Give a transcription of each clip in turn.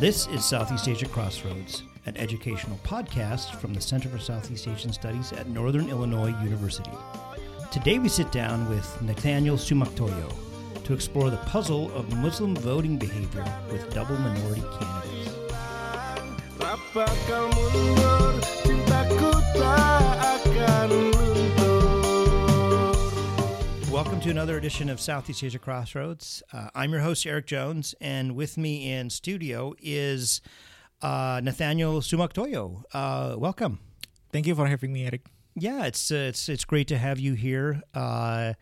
This is Southeast Asia Crossroads, an educational podcast from the Center for Southeast Asian Studies at Northern Illinois University. Today we sit down with Nathanael Sumaktoyo to explore the puzzle of Muslim voting behavior with double minority candidates. Welcome to another edition of Southeast Asia Crossroads. Uh, I'm your host, Eric Jones, and with me in studio is uh, Nathanael Sumaktoyo. Uh, welcome. Thank you for having me, Eric. Yeah, it's uh, it's it's great to have you here. Uh,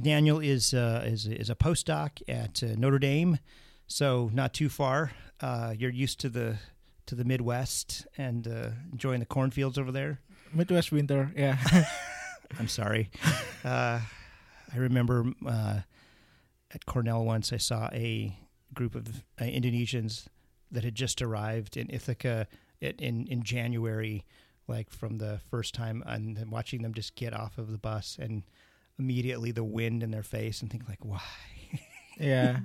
Daniel is uh, is is a postdoc at uh, Notre Dame, so not too far. Uh, you're used to the to the Midwest and uh, enjoying the cornfields over there. Midwest winter, yeah. I'm sorry. I remember uh, at Cornell once I saw a group of uh, Indonesians that had just arrived in Ithaca in, in in January, like from the first time, and then watching them just get off of the bus and immediately the wind in their face and think like, why? yeah.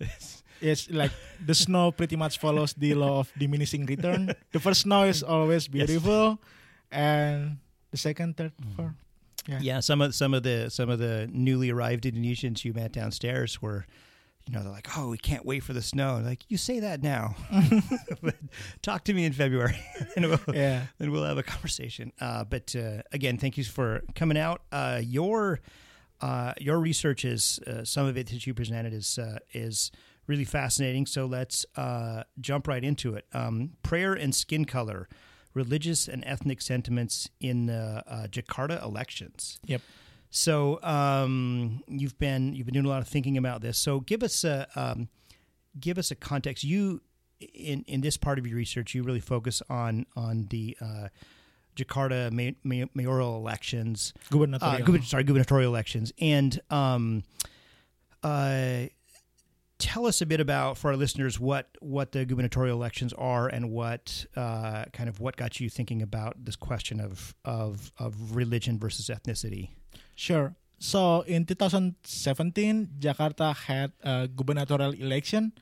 It's like the snow pretty much follows the law of diminishing return. The first snow is always beautiful, and the second, third, fourth. Yeah. Yeah, some of some of the some of the newly arrived Indonesians you met downstairs were, you know, they're like, "Oh, we can't wait for the snow." like, you say that now, but talk to me in February, and we'll Yeah. then we'll have a conversation. Uh, but uh, again, thank you for coming out. Uh, your uh, your research is uh, some of it that you presented is uh, is really fascinating. So let's uh, jump right into it. Um, prayer and skin color, religious and ethnic sentiments in the uh, Jakarta elections. Yep. So um, you've been you've been doing a lot of thinking about this. So give us a um, give us a context. You in in this part of your research, you really focus on on the uh, Jakarta may, may, mayoral elections, uh, Gubernatorial. guber- sorry, gubernatorial elections, and um, uh, tell us a bit about for our listeners what what the gubernatorial elections are and what uh, kind of what got you thinking about this question of of of religion versus ethnicity. Sure. So in 2017, Jakarta had a gubernatorial election.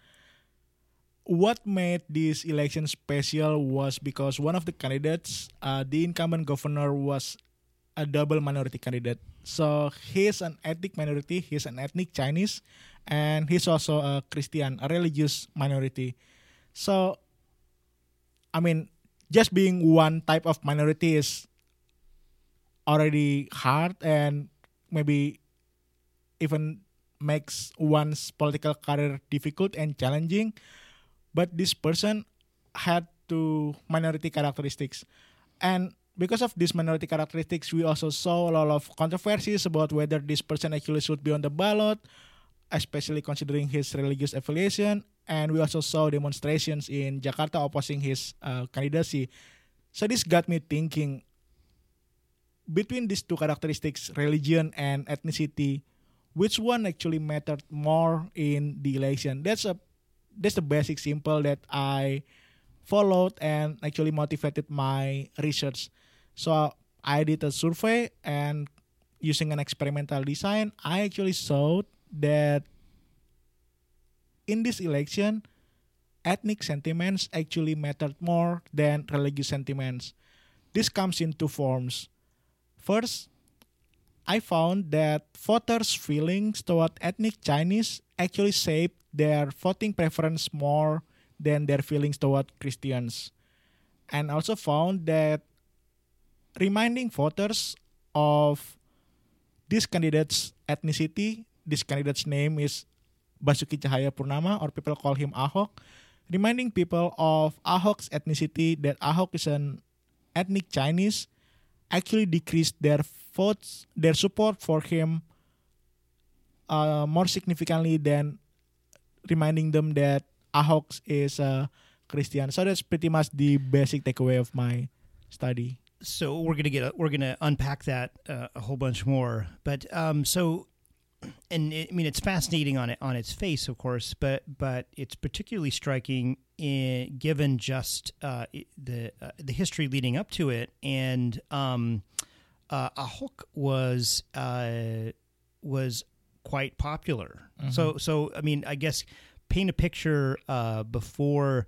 What made this election special was because one of the candidates, uh, the incumbent governor, was a double minority candidate. So he's an ethnic minority, he's an ethnic Chinese, and he's also a Christian, a religious minority. So, I mean, just being one type of minority is already hard and maybe even makes one's political career difficult and challenging but this person had two minority characteristics and because of these minority characteristics we also saw a lot of controversies about whether this person actually should be on the ballot especially considering his religious affiliation and we also saw demonstrations in jakarta opposing his uh, candidacy so this got me thinking between these two characteristics, religion and ethnicity, which one actually mattered more in the election? That's a that's the basic simple that I followed and actually motivated my research. So I did a survey and using an experimental design, I actually saw that in this election, ethnic sentiments actually mattered more than religious sentiments. This comes in two forms. First, I found that voters' feelings toward ethnic Chinese actually shaped their voting preference more than their feelings toward Christians. And also found that reminding voters of this candidate's ethnicity, this candidate's name is Basuki Tjahaja Purnama, or people call him Ahok, reminding people of Ahok's ethnicity that Ahok is an ethnic Chinese actually decreased their votes, their support for him uh, more significantly than reminding them that Ahok is a Christian. So that's pretty much the basic takeaway of my study. so we're gonna get we're gonna unpack that uh, a whole bunch more. But um, so, and it, I mean, it's fascinating on it on its face, of course, but but it's particularly striking in, given just uh, the uh, the history leading up to it, and um, uh, Ahok was uh, was quite popular. So so I mean, I guess paint a picture uh, before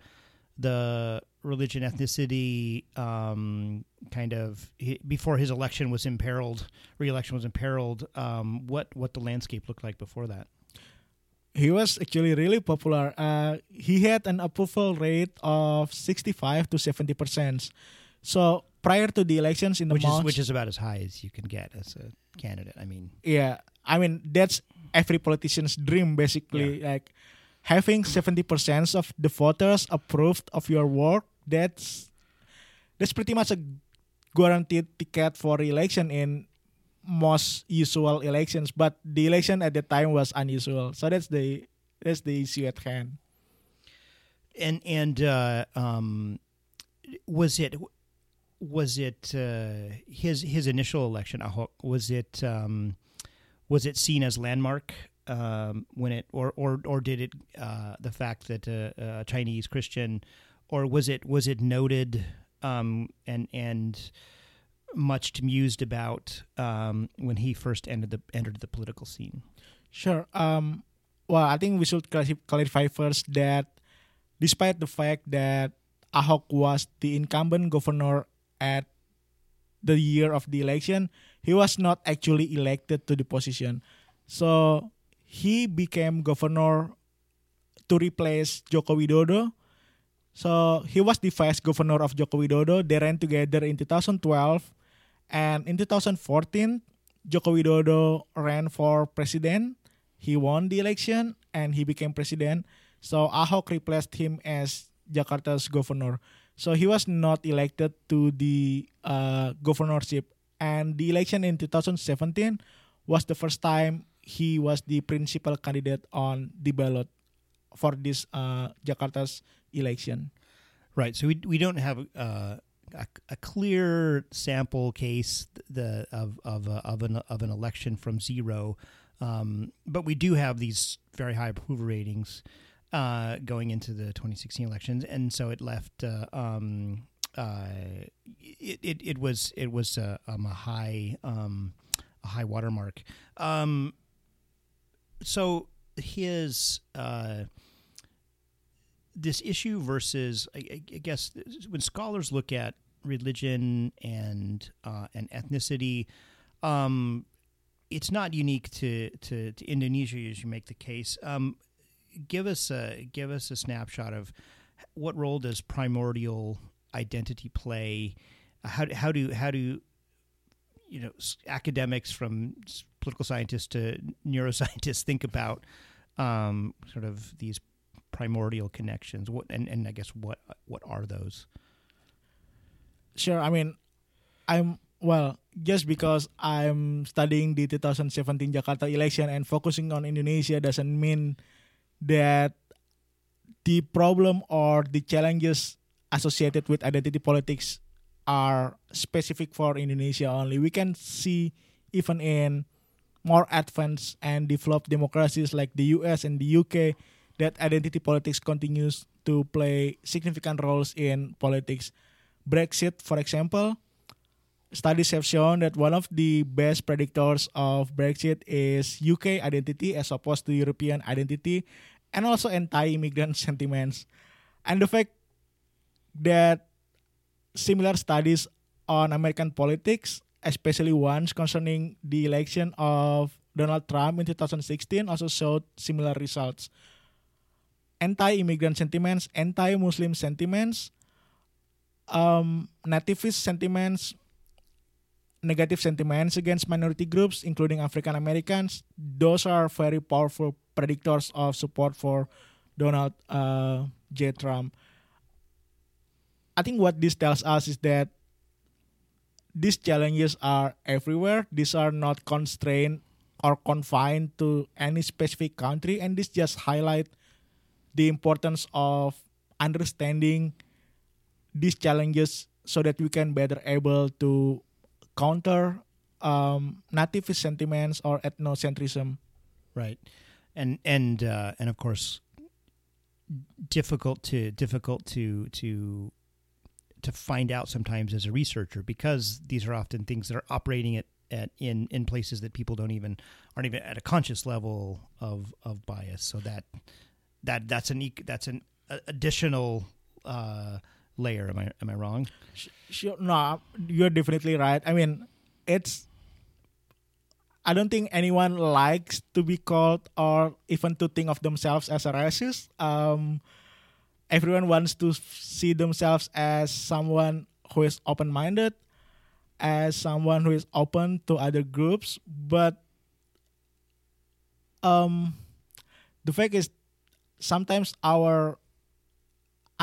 the religion ethnicity um, kind of before his election was imperiled, re-election was imperiled. Um, what what the landscape looked like before that? he was actually really popular. Uh, he had an approval rate of 65 to 70 percent. So prior to the elections in the Which is which is about as high as you can get as a candidate. I mean, yeah, I mean that's every politician's dream basically. Like having 70 percent of the voters approved of your work. That's that's pretty much a guaranteed ticket for re-election in most usual elections. But the election at the time was unusual. So that's the that's the issue at hand. and and uh, um, was it was it uh, his his initial election was it um, was it seen as landmark um, when it or or or did it uh, the fact that uh, a Chinese Christian or was it was it noted um, and and much mused about um, when he first entered the entered the political scene. Sure. Um, well, I think we should clarify first that despite the fact that Ahok was the incumbent governor at the year of the election, he was not actually elected to the position. So he became governor to replace Joko Widodo. So he was the vice governor of Joko Widodo. They ran together in 2012. And in 2014, Joko Widodo ran for president. He won the election and he became president. So Ahok replaced him as Jakarta's governor. So he was not elected to the uh, governorship. And the election in 2017 was the first time he was the principal candidate on the ballot for this uh, Jakarta's election. Right. So we we don't have uh, a, a clear sample case the of of a, of an of an election from zero, um, but we do have these very high approval ratings uh, going into the 2016 elections, and so it left. Uh, um, uh, it, it it was it was a, um, a high um, a high watermark. Um, so his uh, this issue versus I, I guess when scholars look at religion and uh, and ethnicity, um, it's not unique to, to, to Indonesia as you make the case. Um, give us a give us a snapshot of what role does primordial identity play? How how do how do you know academics from political scientists to neuroscientists think about um, sort of these primordial connections? What and, and I guess what what are those? Sure. I mean, I'm well just because I'm studying the 2017 Jakarta election and focusing on Indonesia doesn't mean that the problem or the challenges associated with identity politics are specific for Indonesia only. We can see even in more advanced and developed democracies like the US and the UK that identity politics continues to play significant roles in politics. Brexit, for example, studies have shown that one of the best predictors of Brexit is UK identity as opposed to European identity and also anti-immigrant sentiments. And the fact that similar studies on American politics, especially ones concerning the election of Donald Trump in 2016, also showed similar results. Anti-immigrant sentiments, anti-Muslim sentiments, um, nativist sentiments, negative sentiments against minority groups, including African Americans, those are very powerful predictors of support for Donald uh, J. Trump. I think what this tells us is that these challenges are everywhere. These are not constrained or confined to any specific country, and this just highlight the importance of understanding these challenges so that we can better able to counter um, nativist sentiments or ethnocentrism. Right, and and uh, and of course, difficult to difficult to to to find out sometimes as a researcher because these are often things that are operating at, at in in places that people don't even aren't even at a conscious level of of bias. So that that that's an that's an additional uh, layer. Am I am I wrong? Sure, no, you're definitely right. I mean, it's. I don't think anyone likes to be called or even to think of themselves as a racist. Um, everyone wants to see themselves as someone who is open-minded, as someone who is open to other groups. But um, the fact is, sometimes our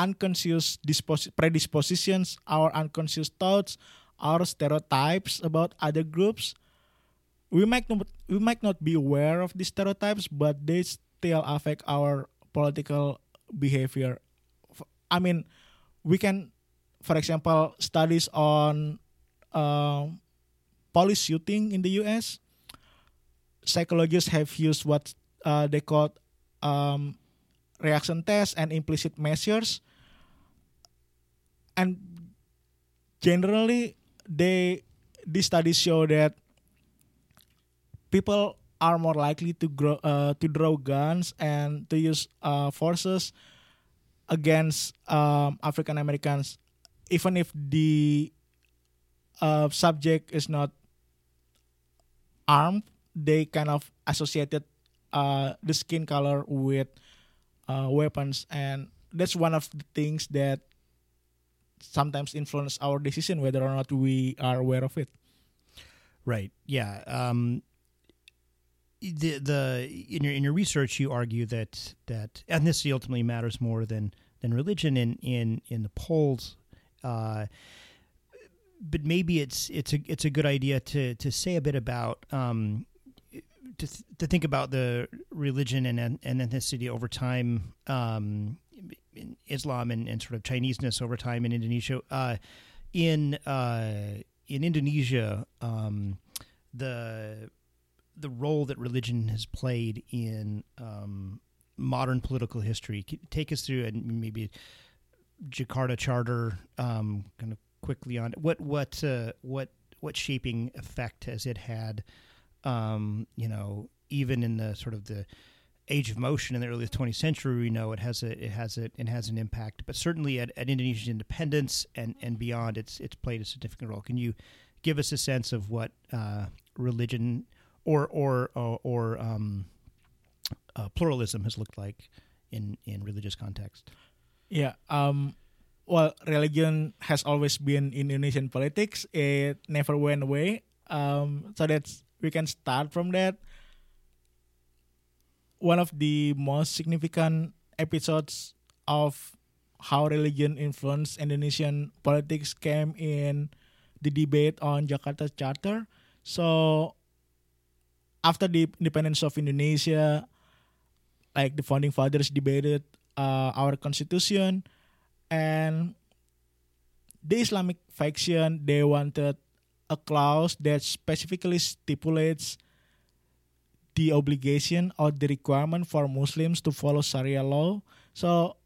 unconscious dispos- predispositions, our unconscious thoughts, our stereotypes about other groups. We might not we might not be aware of these stereotypes, but they still affect our political behavior. I mean, we can, for example, studies on um police shooting in the U.S. Psychologists have used what uh, they call um, reaction tests and implicit measures and generally they these studies show that people are more likely to grow uh, to draw guns and to use uh, forces against um, African Americans, even if the uh, subject is not armed. They kind of associated uh, the skin color with uh, weapons, and that's one of the things that sometimes influence our decision whether or not we are aware of it. Right. Yeah. Um, the the in your in your research you argue that that ethnicity ultimately matters more than than religion in in in the polls. Uh, but maybe it's it's a it's a good idea to to say a bit about um, to th- to think about the religion and and ethnicity over time. Um, Islam and, and sort of Chineseness over time in Indonesia. Uh, in uh, in Indonesia, um, the the role that religion has played in um, modern political history. Take us through and maybe Jakarta Charter, um, kind of quickly on what what uh, what what shaping effect has it had? Um, you know, even in the sort of the age of motion in the early 20th century, we know it has a it has a it has an impact. But certainly at, at Indonesia's independence and, and beyond, it's it's played a significant role. Can you give us a sense of what uh, religion or or or, or um, uh, pluralism has looked like in in religious context? Yeah. Um. Well, religion has always been in Indonesian politics. It never went away. Um. So that's we can start from that. One of the most significant episodes of how religion influenced Indonesian politics came in the debate on Jakarta Charter. So after the independence of Indonesia, like the founding fathers debated uh, our constitution and the Islamic faction they wanted a clause that specifically stipulates the obligation or the requirement for Muslims to follow Sharia law. So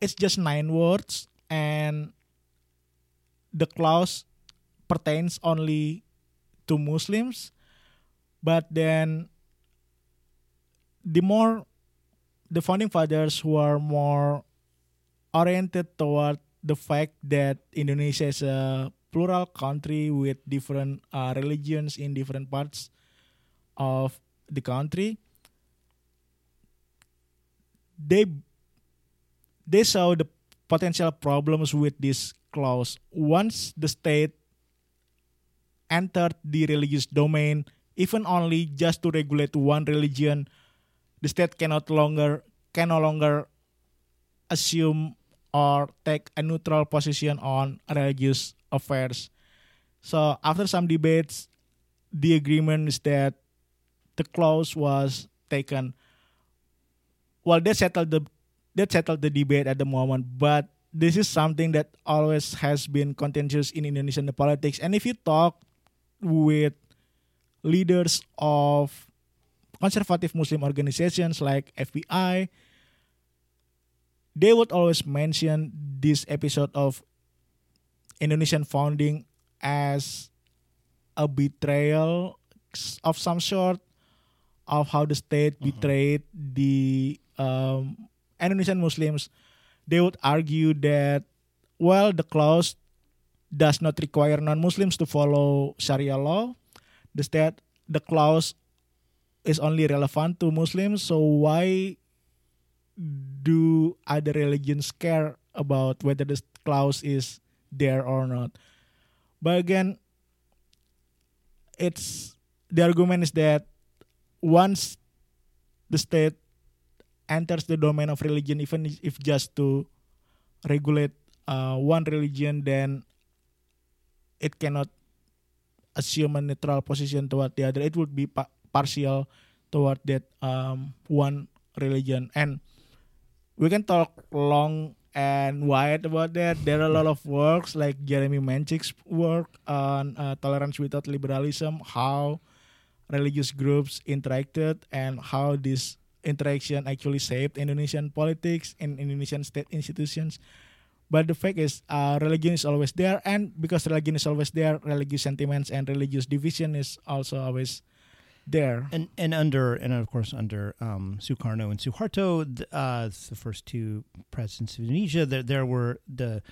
it's just nine words and the clause pertains only to Muslims. But then the more the founding fathers who are more oriented toward the fact that Indonesia is a plural country with different uh, religions in different parts of the country. They they saw the potential problems with this clause. Once the state entered the religious domain even only just to regulate one religion the state cannot longer can no longer assume or take a neutral position on religious affairs. So after some debates, the agreement is that the clause was taken. Well, they settled the that settled the debate at the moment, but this is something that always has been contentious in Indonesian politics. And if you talk with leaders of conservative Muslim organizations like FPI, they would always mention this episode of Indonesian founding as a betrayal of some sort of how the state betrayed the um, Indonesian Muslims, they would argue that well, the clause does not require non-Muslims to follow Sharia law. Instead, the clause is only relevant to Muslims. So why do other religions care about whether this clause is there or not? But again, it's the argument is that once the state enters the domain of religion, even if just to regulate uh, one religion, then it cannot assume a neutral position toward the other. It would be pa- partial toward that um, one religion, and we can talk long and wide about that. There are a lot of works like Jeremy Menchik's work on uh, tolerance without liberalism, how religious groups interacted, and how this interaction actually shaped Indonesian politics and Indonesian state institutions. But the fact is, uh, religion is always there, and because religion is always there, religious sentiments and religious division is also always there. And and under and of course under um, Sukarno and Suharto, uh, the first two presidents of Indonesia, there there were the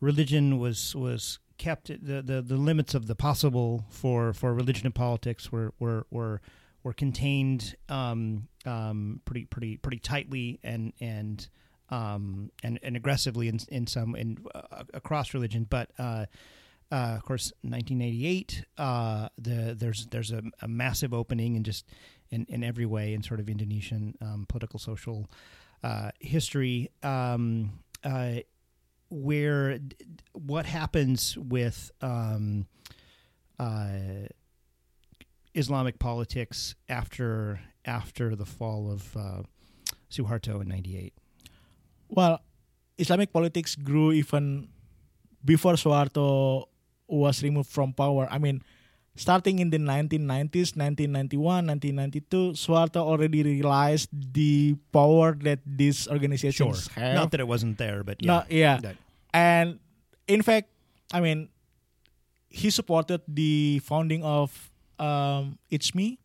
religion was was kept the, the the limits of the possible for for religion and politics were were were were contained um, um, pretty pretty pretty tightly and and um, and and aggressively in in some in uh, across religion, but. Uh, uh, of course, 1988. Uh, the there's there's a, a massive opening in just in, in every way in sort of Indonesian um, political social uh, history, um, uh, where what happens with um, uh, Islamic politics after after the fall of uh, Suharto in '98. Well, Islamic politics grew even before Suharto was removed from power. I mean, starting in the 1990s, 1991, 1992, Suharto already realized the power that these organizations have. Not that it wasn't there, but yeah. No, yeah. That- And in fact, I mean, he supported the founding of um, ICMI,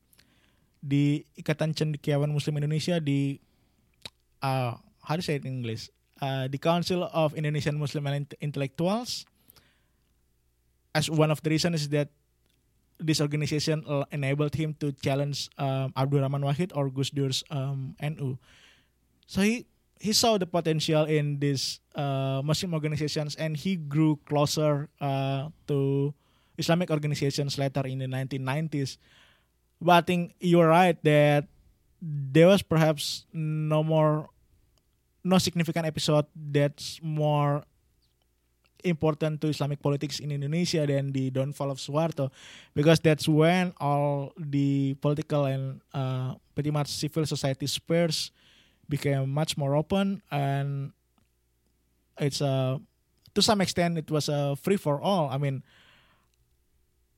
the Ikatan Cendekiawan Muslim Indonesia, the uh, how do you say it in English? Uh, the Council of Indonesian Muslim Intellectuals. As one of the reasons is that this organization enabled him to challenge um, Abdurrahman Wahid or Gus Dur's um, NU. So he he saw the potential in these uh, Muslim organizations and he grew closer uh, to Islamic organizations later in the 1990s. But I think you're right that there was perhaps no more, no significant episode that's more important to Islamic politics in Indonesia than the downfall of Suharto, because that's when all the political and uh, pretty much civil society spheres became much more open and it's a to some extent it was a free for all. I mean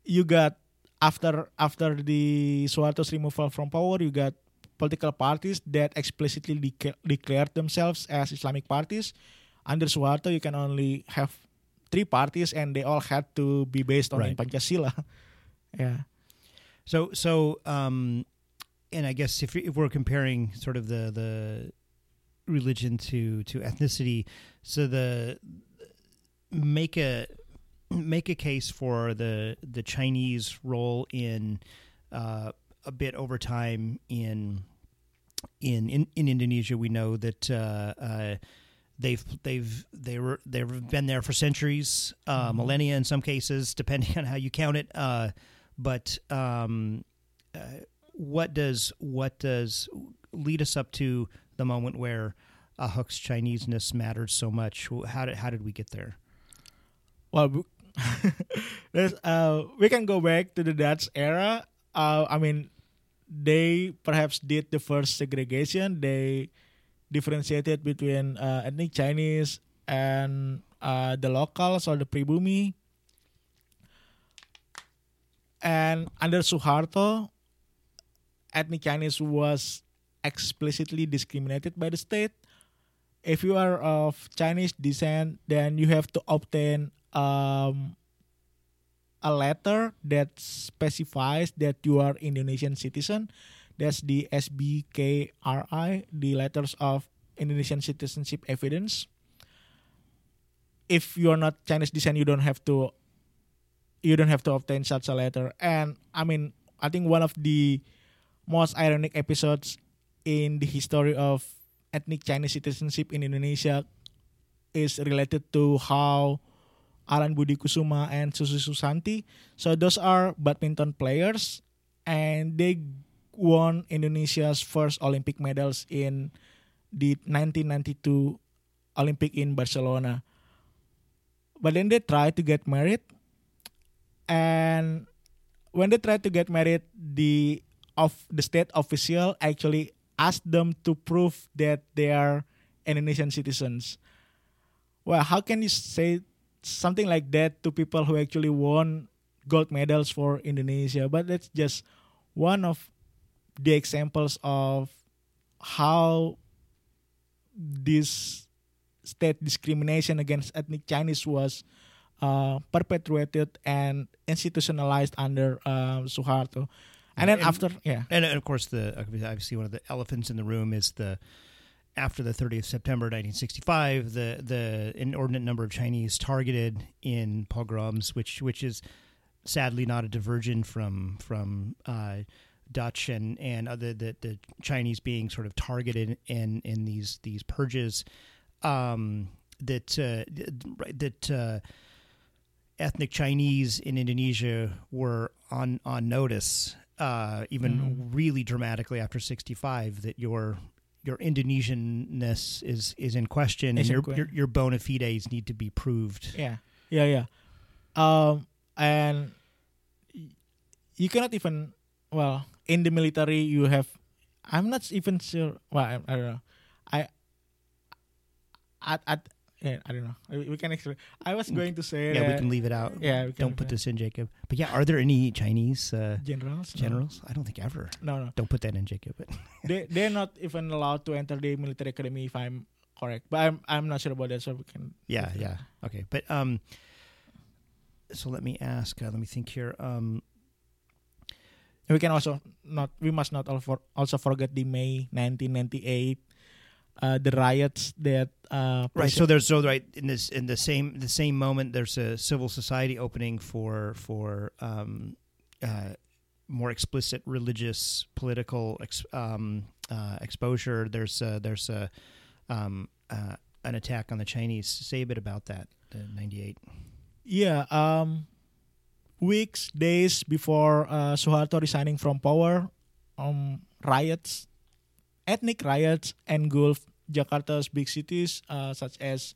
you got after after the Suharto's removal from power you got political parties that explicitly deca- declared themselves as islamic parties. Under Suharto you can only have three parties and they all had to be based on Right. pancasila yeah So so um, and I guess if if we're comparing sort of the the religion to to ethnicity, so the make a make a case for the the Chinese role in uh, a bit over time in in in, in Indonesia. We know that. Uh, uh, They've they've they were they've been there for centuries, uh, millennia in some cases, depending on how you count it. Uh, but um, uh, what does what does lead us up to the moment where Ahok's Chineseness mattered so much? How did how did we get there? Well, uh, we can go back to the Dutch era. Uh, I mean, they perhaps did the first segregation. They differentiated between uh, ethnic Chinese and uh, the locals or the pribumi. And under Suharto, ethnic Chinese was explicitly discriminated by the state. If you are of Chinese descent, then you have to obtain um, a letter that specifies that you are Indonesian citizen. That's the SBKRI, the letters of Indonesian citizenship evidence. If you are not Chinese descent, you don't have to you don't have to obtain such a letter. And I mean, I think one of the most ironic episodes in the history of ethnic Chinese citizenship in Indonesia is related to how Alan Budi Kusuma and Susi Susanti. So those are badminton players, and they won Indonesia's first Olympic medals in the 1992 Olympic in Barcelona. But then they tried to get married, and when they tried to get married, the of the state official actually asked them to prove that they are Indonesian citizens. Well, how can you say something like that to people who actually won gold medals for Indonesia? But that's just one of the examples of how this state discrimination against ethnic Chinese was uh, perpetuated and institutionalized under uh, Suharto. And then And- after, yeah, And, and of course, the obviously one of the elephants in the room is the after the 30th September 1965, the the inordinate number of Chinese targeted in pogroms, which which is sadly not a diversion from from uh, Dutch and and other the the Chinese being sort of targeted in in these these purges um, that uh, that. Uh, ethnic Chinese in Indonesia were on on notice, uh, even really dramatically after '65, that your your Indonesianness is is in question, and in your, que- your your bona fides need to be proved. yeah, yeah, yeah. Um, and you cannot even, well, in the military, you have, I'm not even sure, well, I, I don't know. I, at, at, yeah, I don't know. We we can explain. I was going to say Yeah, we can leave it out. Yeah, we can Don't put this in, Jacob. But yeah, are there any Chinese uh, generals. No. generals? I don't think ever. No, no. Don't put that in, Jacob. But they they're not even allowed to enter the military academy if I'm correct. But I'm I'm not sure about that, so we can. yeah, yeah, okay. But um, so let me ask. Uh, let me think here. Um, We can also not. We must not also also forget the May 1998, uh, the riots that uh, Right. So there's so right in this in the same the same moment there's a civil society opening for for um, uh, more explicit religious political ex, um, uh, exposure. There's uh, there's a um, uh, an attack on the Chinese. Say a bit about that. The '98. Yeah, um, weeks, days before uh, Suharto resigning from power, um, riots, ethnic riots engulfed Jakarta's big cities uh, such as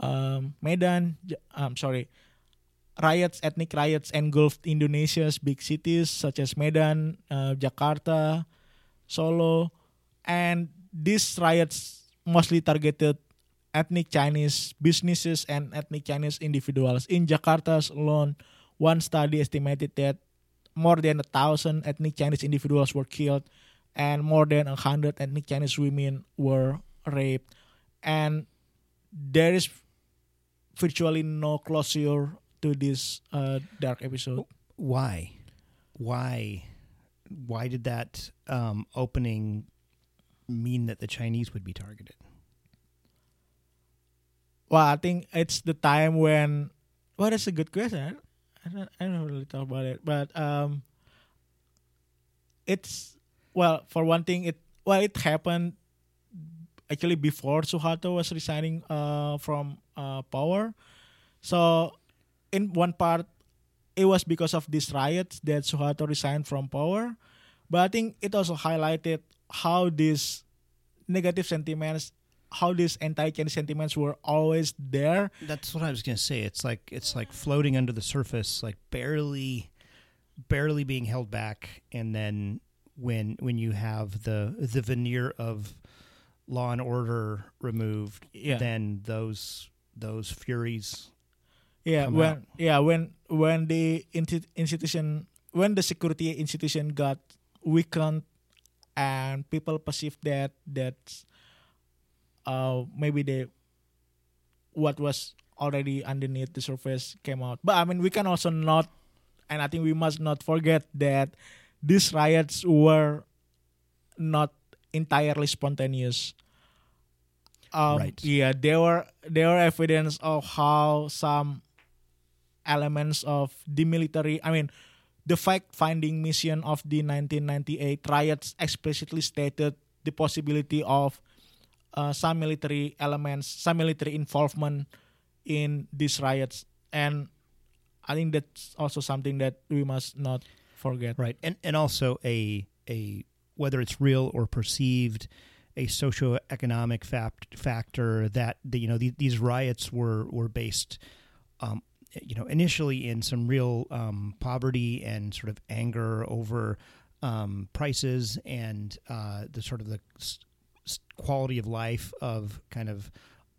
um, Medan. I'm sorry, riots, ethnic riots engulfed Indonesia's big cities such as Medan, uh, Jakarta, Solo, and these riots mostly targeted ethnic Chinese businesses and ethnic Chinese individuals. In Jakarta alone, one study estimated that more than a thousand ethnic Chinese individuals were killed and more than a hundred ethnic Chinese women were raped. And there is virtually no closure to this uh, dark episode. Why? Why? Why did that um, opening mean that the Chinese would be targeted? Well, I think it's the time when. Well, that's a good question. I don't, I don't really talk about it, but um, it's well for one thing. It well it happened actually before Suharto was resigning uh, from uh, power. So, in one part, it was because of these riots that Suharto resigned from power. But I think it also highlighted how these negative sentiments, how these anti-Chinese sentiments were always there. That's what I was going to say. It's like it's like floating under the surface, like barely, barely being held back, and then when when you have the the veneer of law and order removed, Yeah. then those those furies. Yeah, when out. yeah when when the institution when the security institution got weakened and people perceived that that uh maybe they what was already underneath the surface came out. But I mean we can also not and I think we must not forget that these riots were not entirely spontaneous. Um, Right. Yeah, there were there were evidence of how some elements of the military. I mean, the fact-finding mission of the 1998 riots explicitly stated the possibility of uh, some military elements, some military involvement in these riots, and I think that's also something that we must not forget. Right, and and also a a whether it's real or perceived, a socioeconomic fact, factor that the, you know the, these riots were were based, um, you know, initially in some real um, poverty and sort of anger over um, prices and uh, the sort of the quality of life of kind of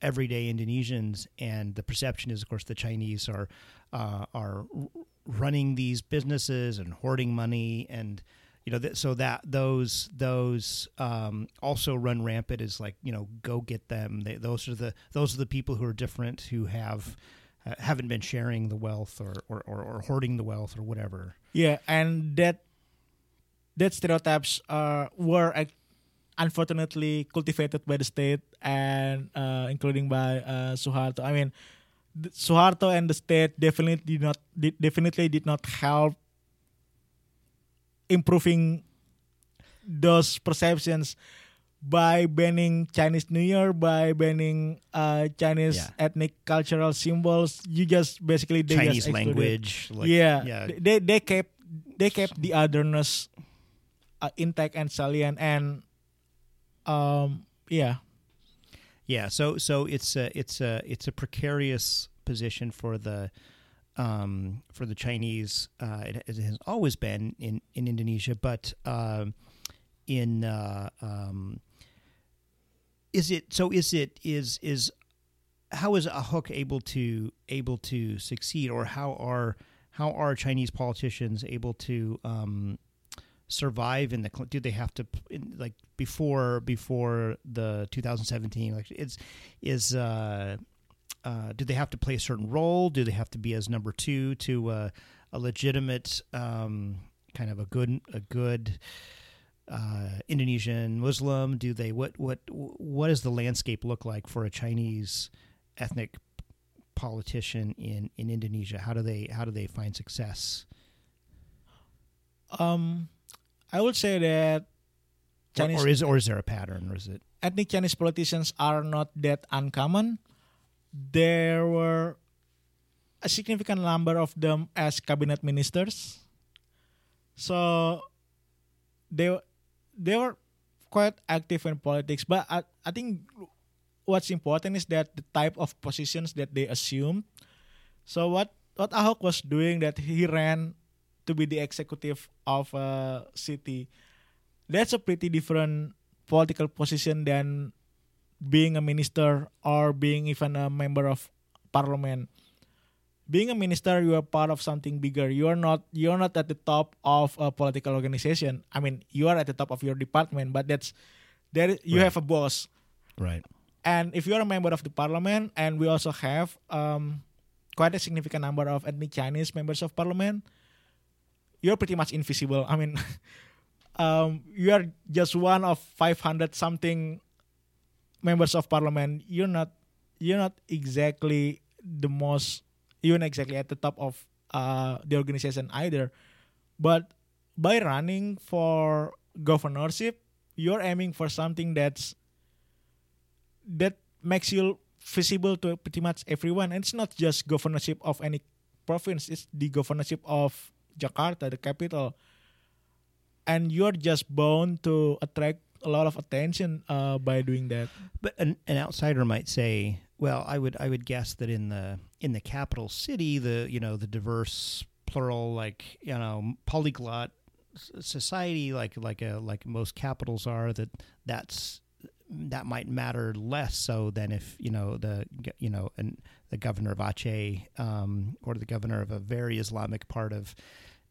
everyday Indonesians, and the perception is, of course, the Chinese are uh, are running these businesses and hoarding money, and you know, th- so that those those um, also run rampant is like you know, go get them. They, those are the those are the people who are different, who have uh, haven't been sharing the wealth or, or, or, or hoarding the wealth or whatever. Yeah, and that that stereotypes uh, were unfortunately cultivated by the state and uh, including by uh, Suharto. I mean, Suharto and the state definitely did not did, definitely did not help improving those perceptions by banning Chinese New Year, by banning uh, Chinese Yeah. ethnic cultural symbols. You just basically they just Chinese excluded- language, like, yeah, yeah, They they kept they kept the otherness uh, intact and salient, and um, yeah, Yeah, so so it's a it's a it's a precarious position for the um, for the Chinese. Uh, it, it has always been in in Indonesia, but um in uh, um, is it so? Is it is is how is Ahok able to able to succeed, or how are how are Chinese politicians able to um, survive in the do they have to in, like before before the 2017 election is is uh uh, do they have to play a certain role? Do they have to be as number two to uh, a legitimate um, kind of a good a good uh, Indonesian Muslim? Do they what what what does the landscape look like for a Chinese ethnic politician in, in Indonesia? How do they how do they find success? um, I would say that Or- or is or is there a pattern, or is it? ethnic Chinese politicians are not that uncommon. There were a significant number of them as cabinet ministers. So they they were quite active in politics, but I, I think what's important is that the type of positions that they assumed. So what what Ahok was doing that he ran to be the executive of a city. That's a pretty different political position than being a minister or being even a member of parliament. Being a minister, you are part of something bigger. You are not you are not at the top of a political organization. I mean, you are at the top of your department, but that's there. You Right. have a boss, Right. and if you are a member of the parliament, and we also have um, quite a significant number of ethnic Chinese members of parliament, you're pretty much invisible. I mean, um, you are just one of 500 something members of parliament. You're not, you're not exactly the most, you're not exactly at the top of uh, the organization either. But by running for governorship, you're aiming for something that's that makes you visible to pretty much everyone. And it's not just governorship of any province; it's the governorship of Jakarta, the capital. And you're just bound to attract a lot of attention uh, by doing that. But an, an outsider might say, well, I would I would guess that in the in the capital city, the you know the diverse plural like you know polyglot society like like a like most capitals are that that's that might matter less so than if you know the you know and the governor of Aceh um, or the governor of a very Islamic part of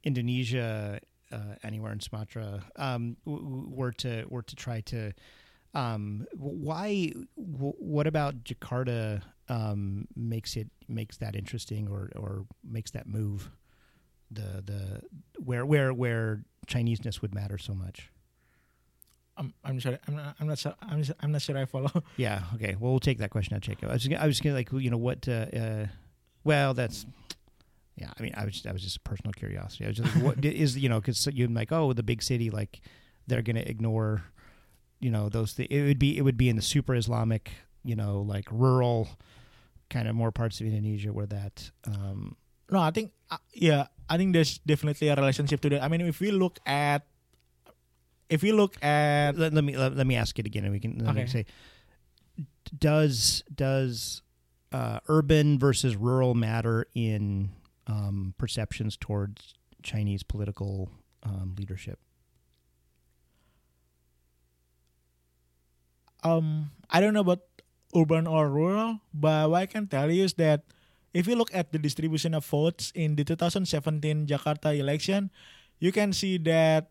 Indonesia uh, anywhere in Sumatra um, were to were to try to um, why w- what about Jakarta um, makes it makes that interesting or or makes that move the the where where where Chineseness would matter so much I'm, I'm sorry. I'm not. I'm not. Sure, I'm, I'm not sure I follow. Yeah. Okay. Well, we'll take that question out, Jacob. I was, gonna- I was gonna like, you know, what? Uh, uh, well, that's. Yeah. I mean, I was. That was just personal curiosity. I was just like, what is you know, because you're like, oh, the big city, like, they're gonna ignore, you know, those. Th- it would be. It would be in the super Islamic, you know, like rural, kind of more parts of Indonesia where that. Um, No, I think uh, yeah, I think there's definitely a relationship to that. I mean, if we look at, if we look at, let, let me let, let me ask it again, and we can let me say, does does uh, urban versus rural matter in um, perceptions towards Chinese political um, leadership? um, I don't know about urban or rural, but what I can tell you is that if you look at the distribution of votes in the 2017 Jakarta election, you can see that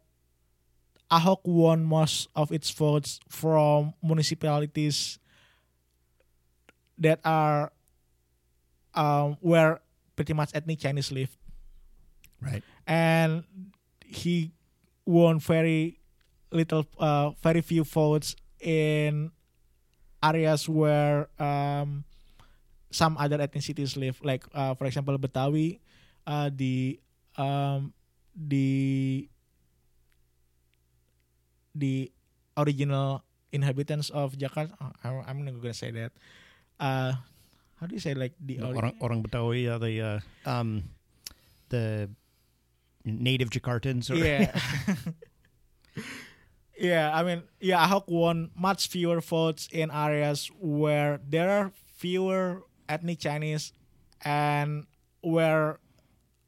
Ahok won most of its votes from municipalities that are um, where pretty much ethnic Chinese live. Right. and he won very little, uh, very few votes in areas where um, some other ethnicities live, like uh, for example Betawi, uh, the um, the the original inhabitants of Jakarta. oh, I, I'm not gonna say that. Uh, how do you say like the ori- Orang, orang Betawi, uh, the uh, um, the native Jakartans. Or, Yeah. yeah, I mean, yeah, Ahok won much fewer votes in areas where there are fewer ethnic Chinese and where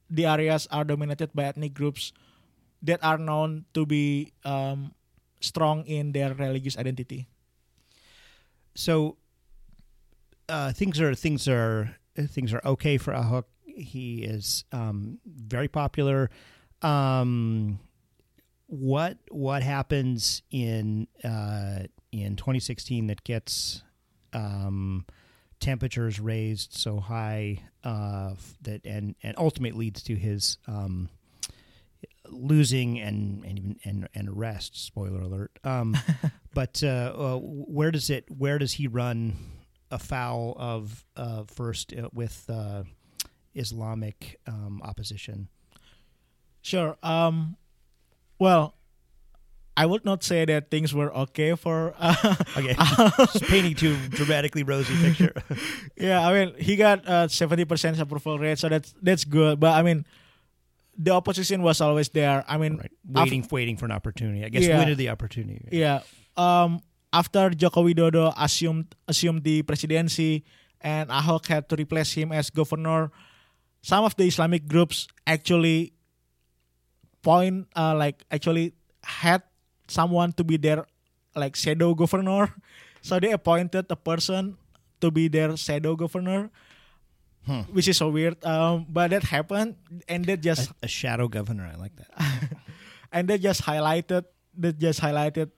the areas are dominated by ethnic groups that are known to be um, strong in their religious identity. so uh, things are things are things are okay for Ahok. He is um, very popular. Um, what what happens in uh, in 2016 that gets um, temperatures raised so high uh, that and and ultimately leads to his um, losing and and even and, and arrest. Spoiler alert. Um, but uh, uh, where does it? Where does he run afoul of uh, first uh, with uh, Islamic um, opposition? Sure. Um, well, I would not say that things were okay for. Uh, Okay, just painting too dramatically rosy picture. yeah, I mean, he got uh, seventy percent approval rate, so that's that's good. But I mean, the opposition was always there. I mean, right, waiting, waiting for an opportunity. I guess Yeah. when did the opportunity? yeah. Um, after Joko Widodo assumed assumed the presidency and Ahok had to replace him as governor, some of the Islamic groups actually point uh, like actually had someone to be their like shadow governor. So they appointed a person to be their shadow governor, Hmm. which is so weird. Um, but that happened, and that just A, a shadow governor. I like that. and they just highlighted they just highlighted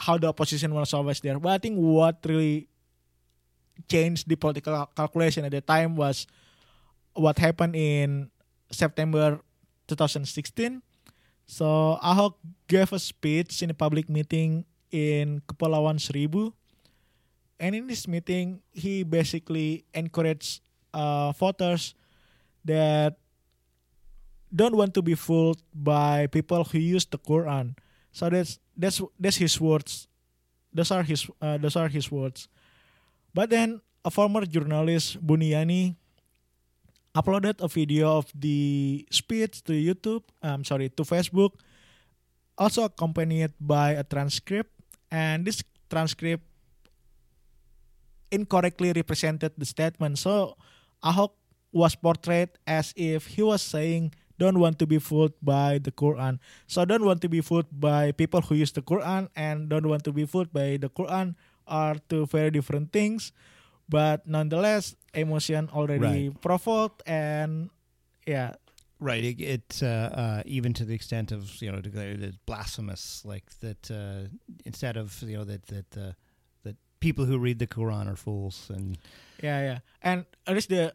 how the opposition was always there. But I think what really changed the political calculation at the time was what happened in September 2016. So Ahok gave a speech in a public meeting in Kepulauan Seribu. And in this meeting, he basically encouraged uh, voters that don't want to be fooled by people who use the Quran. So that's that's that's his words. Those are his uh, those are his words. But then a former journalist Buni Yani uploaded a video of the speech to YouTube. I'm sorry to Facebook, also accompanied by a transcript, and this transcript incorrectly represented the statement. So Ahok was portrayed as if he was saying don't want to be fooled by the Quran. So don't want to be fooled by people who use the Quran and don't want to be fooled by the Quran are two very different things. But nonetheless, emotion already provoked and yeah, Right. It, it uh, uh, even to the extent of you know declare it blasphemous, like that. Uh, instead of you know that that uh, that people who read the Quran are fools, and Yeah, yeah. And at least the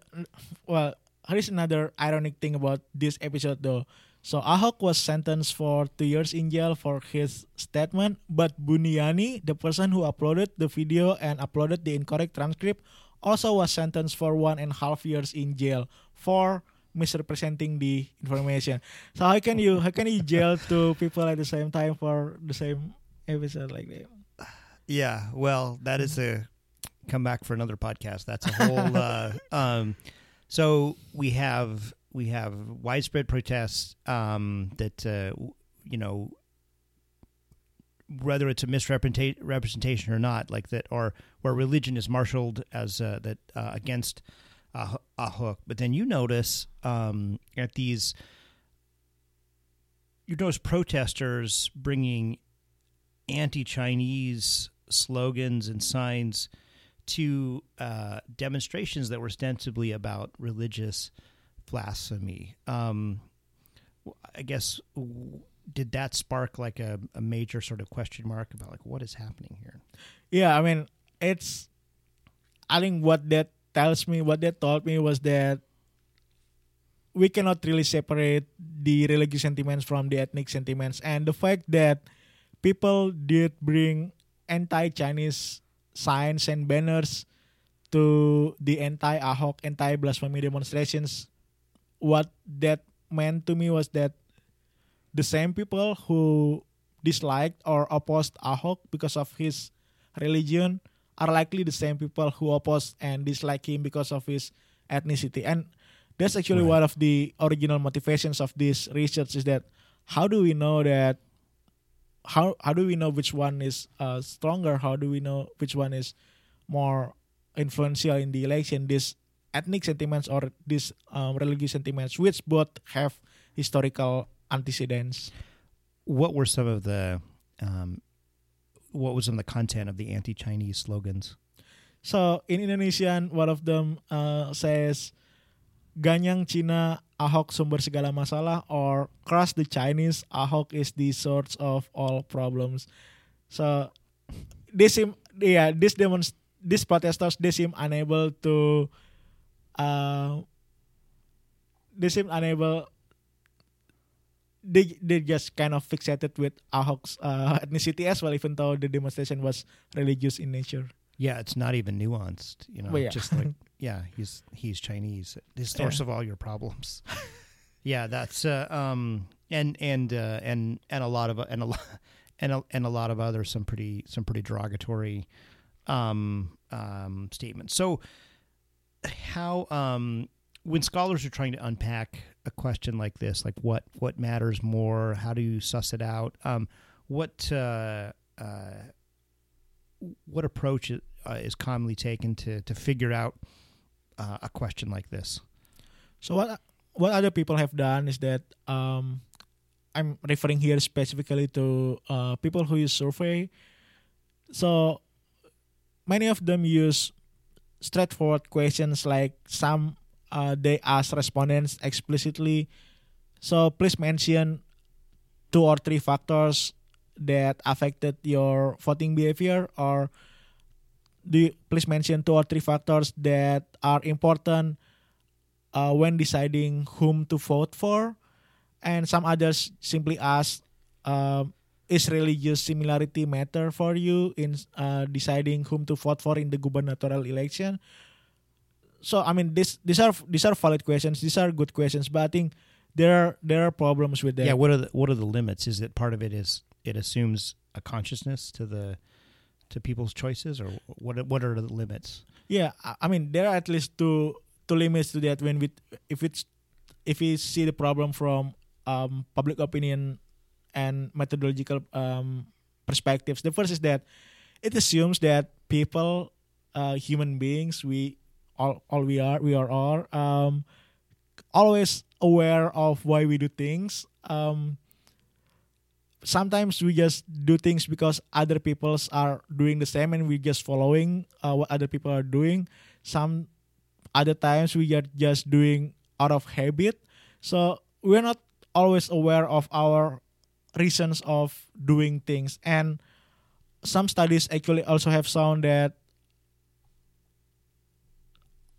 well, there is another ironic thing about this episode though. So Ahok was sentenced for two years in jail for his statement, but Buni Yani, the person who uploaded the video and uploaded the incorrect transcript, also was sentenced for one and a half years in jail for misrepresenting the information. So how can you how can you jail two people at the same time for the same episode like that? Yeah, well, that is a come back for another podcast. That's a whole. uh, um, so we have we have widespread protests um, that uh, you know whether it's a misrepresentation or not, like that, or where religion is marshaled as uh, that uh, against a, Ahok. But then you notice um, at these, you notice protesters bringing anti-Chinese slogans and signs to uh, demonstrations that were ostensibly about religious blasphemy. Um, I guess did that spark like a, a major sort of question mark about like what is happening here? Yeah, I mean, it's. I think what that tells me, what that taught me was that we cannot really separate the religious sentiments from the ethnic sentiments, and the fact that people did bring anti-Chinese signs and banners to the anti-Ahok, anti-blasphemy demonstrations. What that meant to me was that the same people who disliked or opposed Ahok because of his religion are likely the same people who oppose and dislike him because of his ethnicity. And that's actually Right. one of the original motivations of this research is that how do we know that how how do we know which one is uh, stronger? How do we know which one is more influential in the election? These ethnic sentiments or these um, religious sentiments, which both have historical antecedents. What were some of the um, what was in the content of the anti-Chinese slogans? So in Indonesian, one of them uh, says, "Ganyang Cina, Ahok sumber segala masalah," or "Crush the Chinese, Ahok is the source of all problems." So seem, yeah, this demonst- these protesters they seem unable to, uh, they seem unable. They they just kind of fixated with Ahok's uh, ethnicity as well, even though the demonstration was religious in nature. Yeah, it's not even nuanced. You know, Well, yeah. just like yeah, he's he's Chinese. The source Yeah. of all your problems. yeah, that's uh, um and and uh, and and a lot of and a lot and a, and a lot of other some pretty some pretty derogatory um um statements. So how um when scholars are trying to unpack a question like this, like what what matters more, how do you suss it out? Um, what uh, uh, what approach uh, is commonly taken to to figure out uh, a question like this? So what what other people have done is that um, I'm referring here specifically to uh, people who use survey. So many of them use straightforward questions like some uh, they ask respondents explicitly. So please mention two or three factors that affected your voting behavior or do you please mention two or three factors that are important uh, when deciding whom to vote for, and some others simply ask, um, "Is religious similarity matter for you in uh, deciding whom to vote for in the gubernatorial election?" So I mean, this these are these are valid questions. These are good questions, but I think there are there are problems with them. Yeah, what are the what are the limits? Is it part of it is it assumes a consciousness to the to people's choices, or what what are the limits? Yeah, I- mean there are at least two two limits to that when we if it's if we see the problem from um, public opinion and methodological um, perspectives. The first is that it assumes that people, uh, human beings, we all all we are we are all um, always aware of why we do things. Um, sometimes we just do things because other people's are doing the same and we just following uh, what other people are doing. Some other times we are just doing out of habit. So we're not always aware of our reasons of doing things. And some studies actually also have shown that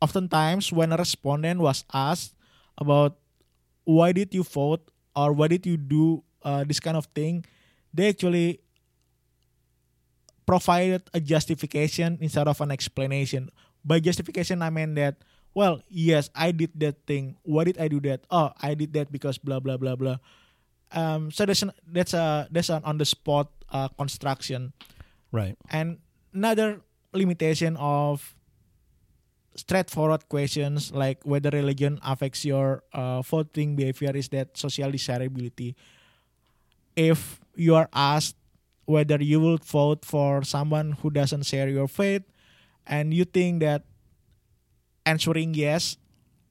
oftentimes when a respondent was asked about why did you vote? or why did you do uh, this kind of thing they actually provided a justification instead of an explanation. By justification i mean that well yes i did that thing. Why did i do that? Oh i did that because blah blah blah blah. Um, so that's an, that's a that's an on the spot uh, construction. Right. and another limitation of straightforward questions like whether religion affects your uh, voting behavior is that social desirability. If you are asked whether you will vote for someone who doesn't share your faith, and you think that answering yes,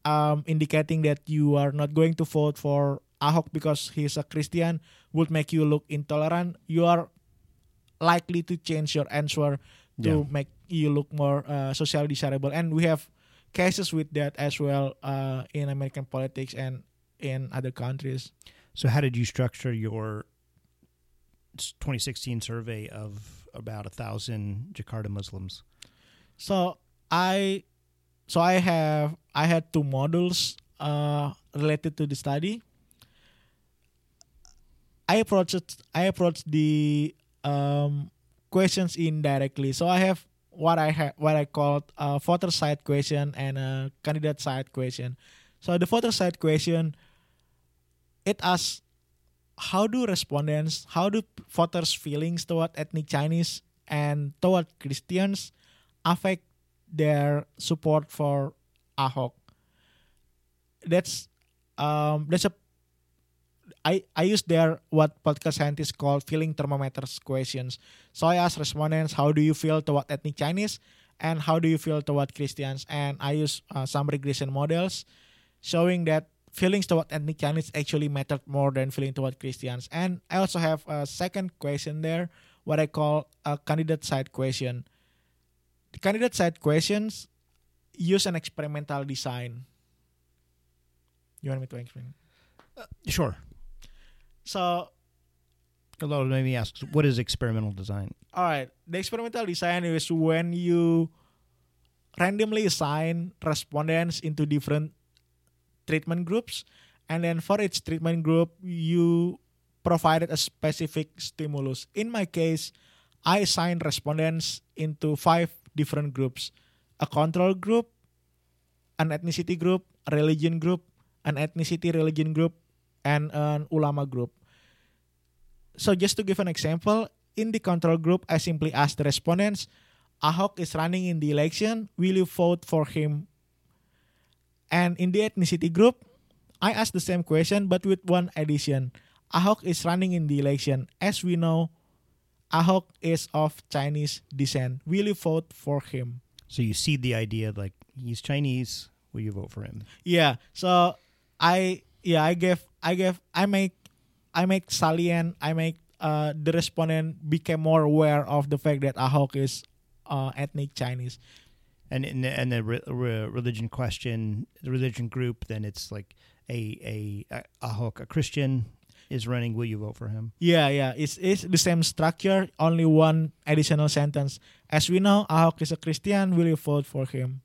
um, indicating that you are not going to vote for Ahok because he's a Christian, would make you look intolerant, you are likely to change your answer to Yeah. make you look more uh, socially desirable. And we have cases with that as well uh, in American politics and in other countries. So, how did you structure your 2016 survey of about a thousand Jakarta Muslims? So I, so I have I had two models uh, related to the study. I approached I approached the um, questions indirectly. So I have what I have what I called a voter side question and a candidate side question. So the voter side question, it asks how do respondents, how do voters' feelings toward ethnic Chinese and toward Christians affect their support for Ahok. That's um that's a I I use there what political scientists call feeling thermometers questions. So I ask respondents how do you feel toward ethnic Chinese and how do you feel toward Christians and I use uh, some regression models showing that feelings toward ethnic Chinese actually mattered more than feeling toward Christians. And I also have a second question there, what I call a candidate side question. The candidate side questions use an experimental design. You want me to explain? Uh, sure. So, Although let me ask, what is experimental design? all right, the experimental design is when you randomly assign respondents into different treatment groups, and then for each treatment group, you provided a specific stimulus. In my case, I assigned respondents into five different groups a control group, an ethnicity group, a religion group, an ethnicity religion group, and an ulama group. So, just to give an example, in the control group, I simply asked the respondents, Ahok is running in the election, will you vote for him? And in the ethnicity group, I asked the same question but with one addition. Ahok is running in the election. As we know, Ahok is of Chinese descent. Will you vote for him? So you seed the idea like he's Chinese. Will you vote for him? Yeah. So I yeah I gave I gave I make I make salient I make uh, the respondent became more aware of the fact that Ahok is uh, ethnic Chinese. And in the, and the re, re, religion question, the religion group, then it's like a a a Ahok, a Christian is running. Will you vote for him? Yeah, yeah. It's it's the same structure, only one additional sentence. As we know, Ahok is a Christian. Will you vote for him?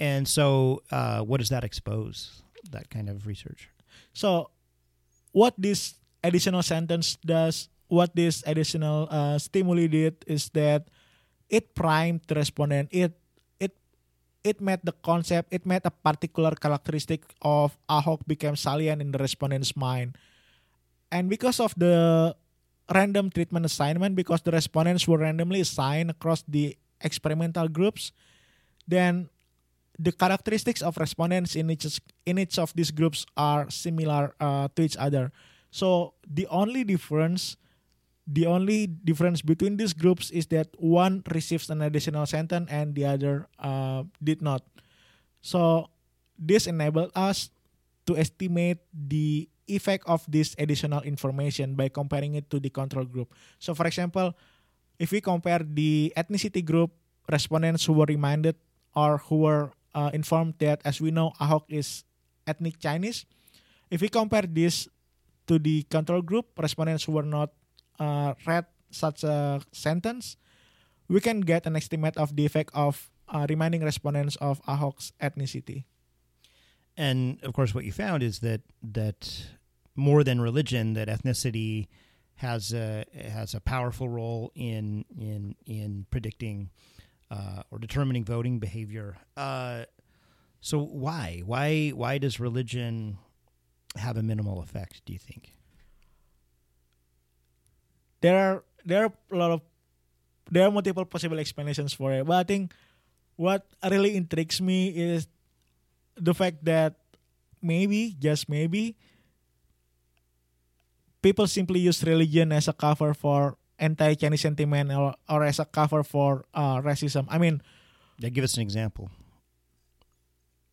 And so, uh, what does that expose? That kind of research. So, what this additional sentence does, what this additional uh, stimuli did, is that it primed the respondent. It it it made the concept. It made a particular characteristic of Ahok became salient in the respondent's mind, and because of the random treatment assignment, because the respondents were randomly assigned across the experimental groups, then the characteristics of respondents in each in each of these groups are similar uh, to each other. So the only difference, the only difference between these groups is that one receives an additional sentence and the other uh, did not. So this enabled us to estimate the effect of this additional information by comparing it to the control group. So for example, if we compare the ethnicity group respondents who were reminded or who were uh, informed that, as we know, Ahok is ethnic Chinese. If we compare this to the control group, respondents who were not uh, read such a sentence, we can get an estimate of the effect of uh, reminding respondents of Ahok's ethnicity. And of course, what you found is that that more than religion that ethnicity has a has a powerful role in in in predicting uh, or determining voting behavior. Uh, so why why why does religion have a minimal effect? Do you think? There are there are a lot of there are multiple possible explanations for it but i think what really intrigues me is the fact that maybe just maybe people simply use religion as a cover for anti-chinese sentiment or, or as a cover for uh, racism i mean Yeah, give us an example.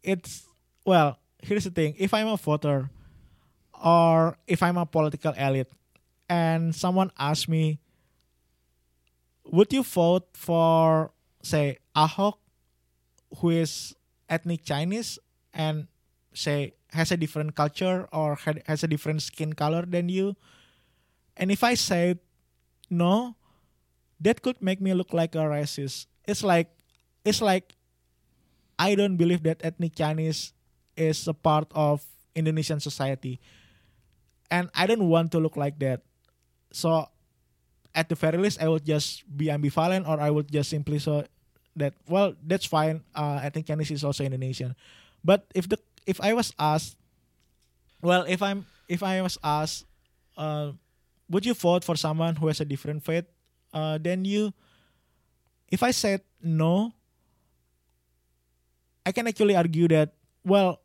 it's well here's the thing if i'm a voter or if i'm a political elite and someone asked me would you vote for say ahok who is ethnic chinese and say has a different culture or has a different skin color than you and if i say no that could make me look like a racist it's like it's like I don't believe that ethnic Chinese is a part of Indonesian society. And I don't want to look like that. So at the very least I would just be ambivalent or I would just simply so that well that's fine. Uh, think Chinese is also Indonesian. But if the if I was asked well if I'm if I was asked uh, would you vote for someone who has a different faith uh, than you? If I said no, I can actually argue that, well,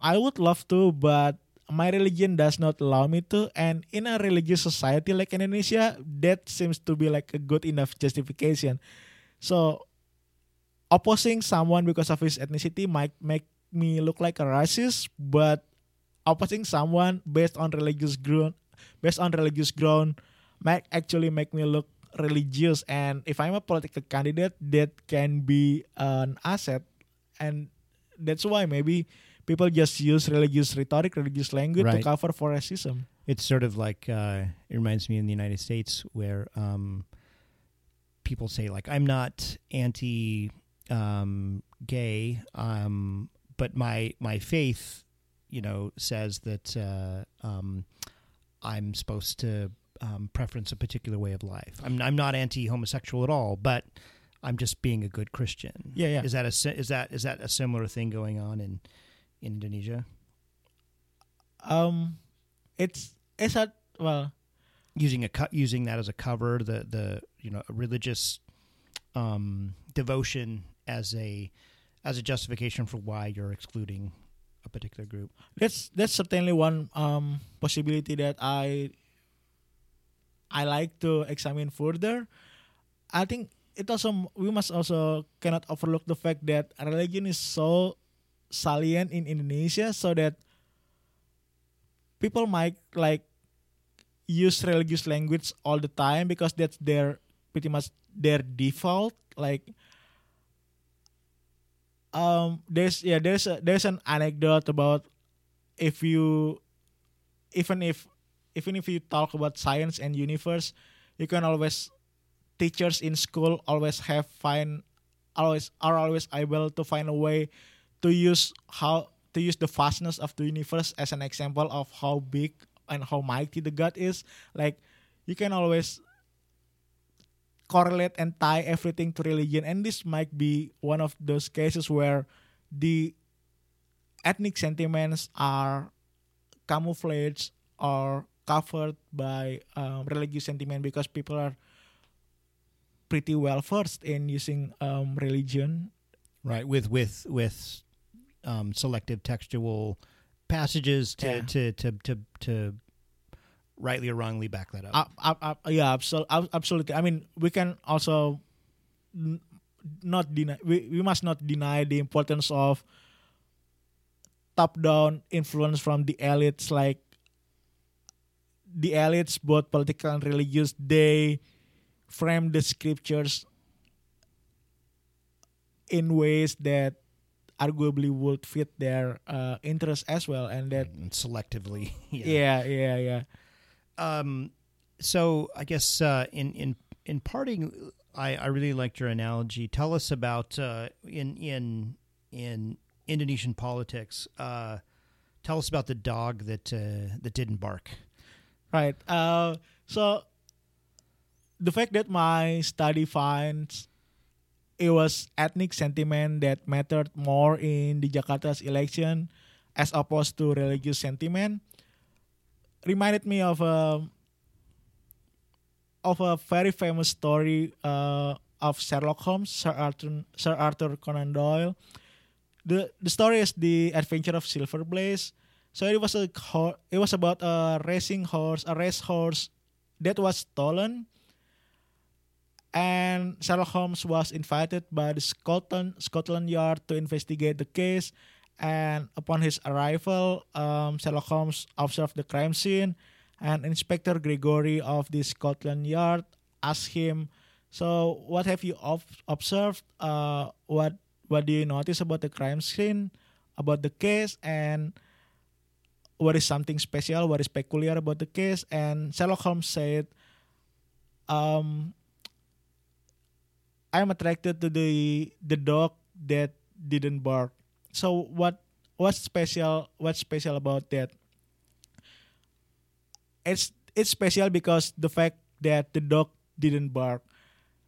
I would love to, but my religion does not allow me to. And in a religious society like Indonesia, that seems to be like a good enough justification. So, opposing someone because of his ethnicity might make me look like a racist, but opposing someone based on religious ground, based on religious ground, might actually make me look religious. And if I'm a political candidate, that can be an asset and that's why maybe people just use religious rhetoric, religious language to cover for racism. It's sort of like uh, it reminds me in the United States where um, people say like I'm not anti um, gay, um, but my my faith, you know, says that uh, um, I'm supposed to um, preference a particular way of life. I'm I'm not anti homosexual at all, but I'm just being a good Christian. Yeah, yeah. Is that a is that is that a similar thing going on in Indonesia? Um, it's it's a well, using a co- using that as a cover the the you know religious um devotion as a as a justification for why you're excluding a particular group that's that's certainly one um possibility that I I like to examine further. I think it also we must also cannot overlook the fact that religion is so salient in Indonesia, so that people might like use religious language all the time because that's their pretty much their default. Like um there's yeah there's a, there's an anecdote about if you even if even if you talk about science and universe you can always teachers in school always have find always are always able to find a way to use how to use the vastness of the universe as an example of how big and how mighty the god is like you can always correlate and tie everything to religion and this might be one of those cases where the ethnic sentiments are camouflaged or covered by um, religious sentiment because people are pretty well versed in using um, religion. right with with with um selective textual passages to Yeah. to, to to to rightly or wrongly back that up Uh, uh, uh, yeah, absol- ab- absolutely. I mean, we can also n- not deny. We, we must not deny the importance of top-down influence from the elites, like the elites, both political and religious. They frame the scriptures in ways that arguably would fit their uh, interests as well, and that and selectively yeah, yeah, yeah. um, so I guess uh, in in in parting, I, I really liked your analogy. Tell us about uh, in in in Indonesian politics. Uh, tell us about the dog that uh, that didn't bark. Right. Uh, so the fact that my study finds it was ethnic sentiment that mattered more in the Jakarta's election as opposed to religious sentiment reminded me of a of a very famous story uh, of Sherlock Holmes, Sir Arthur, Sir Arthur Conan Doyle. The the story is the Adventure of Silver Blaze. So it was a it was about a racing horse, a race horse that was stolen. And Sherlock Holmes was invited by the Scotland Scotland Yard to investigate the case. And upon his arrival, um, Sherlock Holmes observed the crime scene, and Inspector Gregory of the Scotland Yard asked him, "So, what have you ob- observed? Uh, what what do you notice about the crime scene, about the case, and what is something special? What is peculiar about the case?" And Sherlock Holmes said, um, "I'm attracted to the the dog that didn't bark." so what what's special what's special about that? It's it's special because the fact that the dog didn't bark.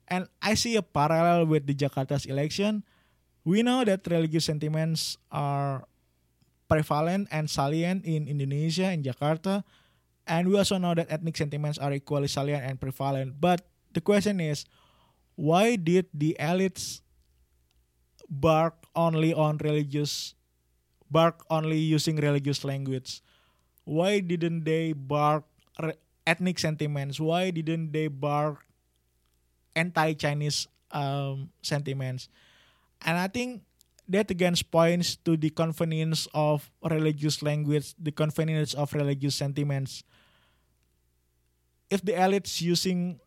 And i see a parallel with the jakarta's election. We know that religious sentiments are prevalent and salient in indonesia in jakarta. And we also know that ethnic sentiments are equally salient and prevalent. But the question is why did the elites bark only on religious bark only using religious language? Why didn't they bark ethnic sentiments? Why didn't they bark anti-chinese um, sentiments? And i think that again points to the convenience of religious language the convenience of religious sentiments. If the elites using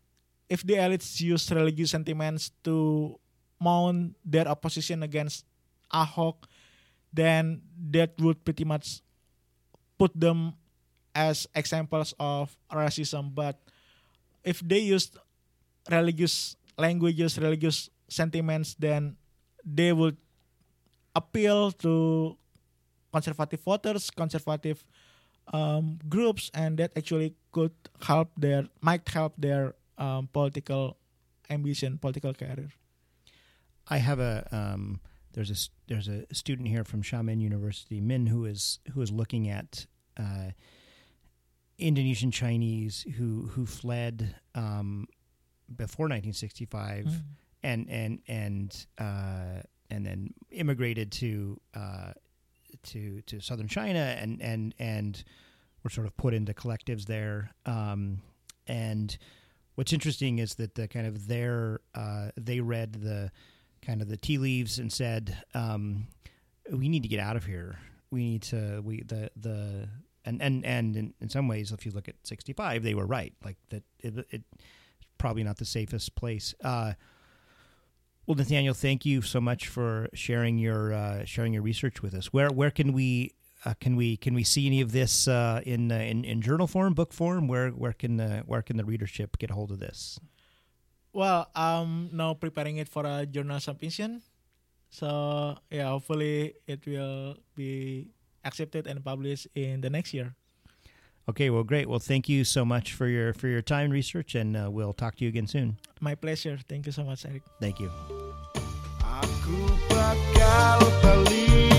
if the elites use religious sentiments to mount their opposition against Ahok, then that would pretty much put them as examples of racism. But if they used religious languages, religious sentiments, then they would appeal to conservative voters, conservative um, groups, and that actually could help their might help their um, political ambition, political career. I have a um, there's a there's a student here from Xiamen University, Min, who is who is looking at uh, Indonesian Chinese who who fled um, before 1965 Mm. and and and uh, and then immigrated to uh, to to southern China and and and were sort of put into collectives there. Um, and what's interesting is that the kind of their uh, they read the kind of the tea leaves and said, um, "We need to get out of here. We need to we the the." And, and and in, in some ways, if you look at 65, they were right. Like that, it, it probably not the safest place. Uh, well, Nathanael, thank you so much for sharing your uh, sharing your research with us. Where where can we uh, can we can we see any of this uh, in, uh, in in journal form, book form? Where where can the where can the readership get a hold of this? Well, I'm now preparing it for a journal submission. So yeah, hopefully it will be accepted and published in the next year. Okay, well, great. Well, thank you so much for your for your time and research, and uh, we'll talk to you again soon. My pleasure. Thank you so much, Eric. Thank you. Aku bakal balik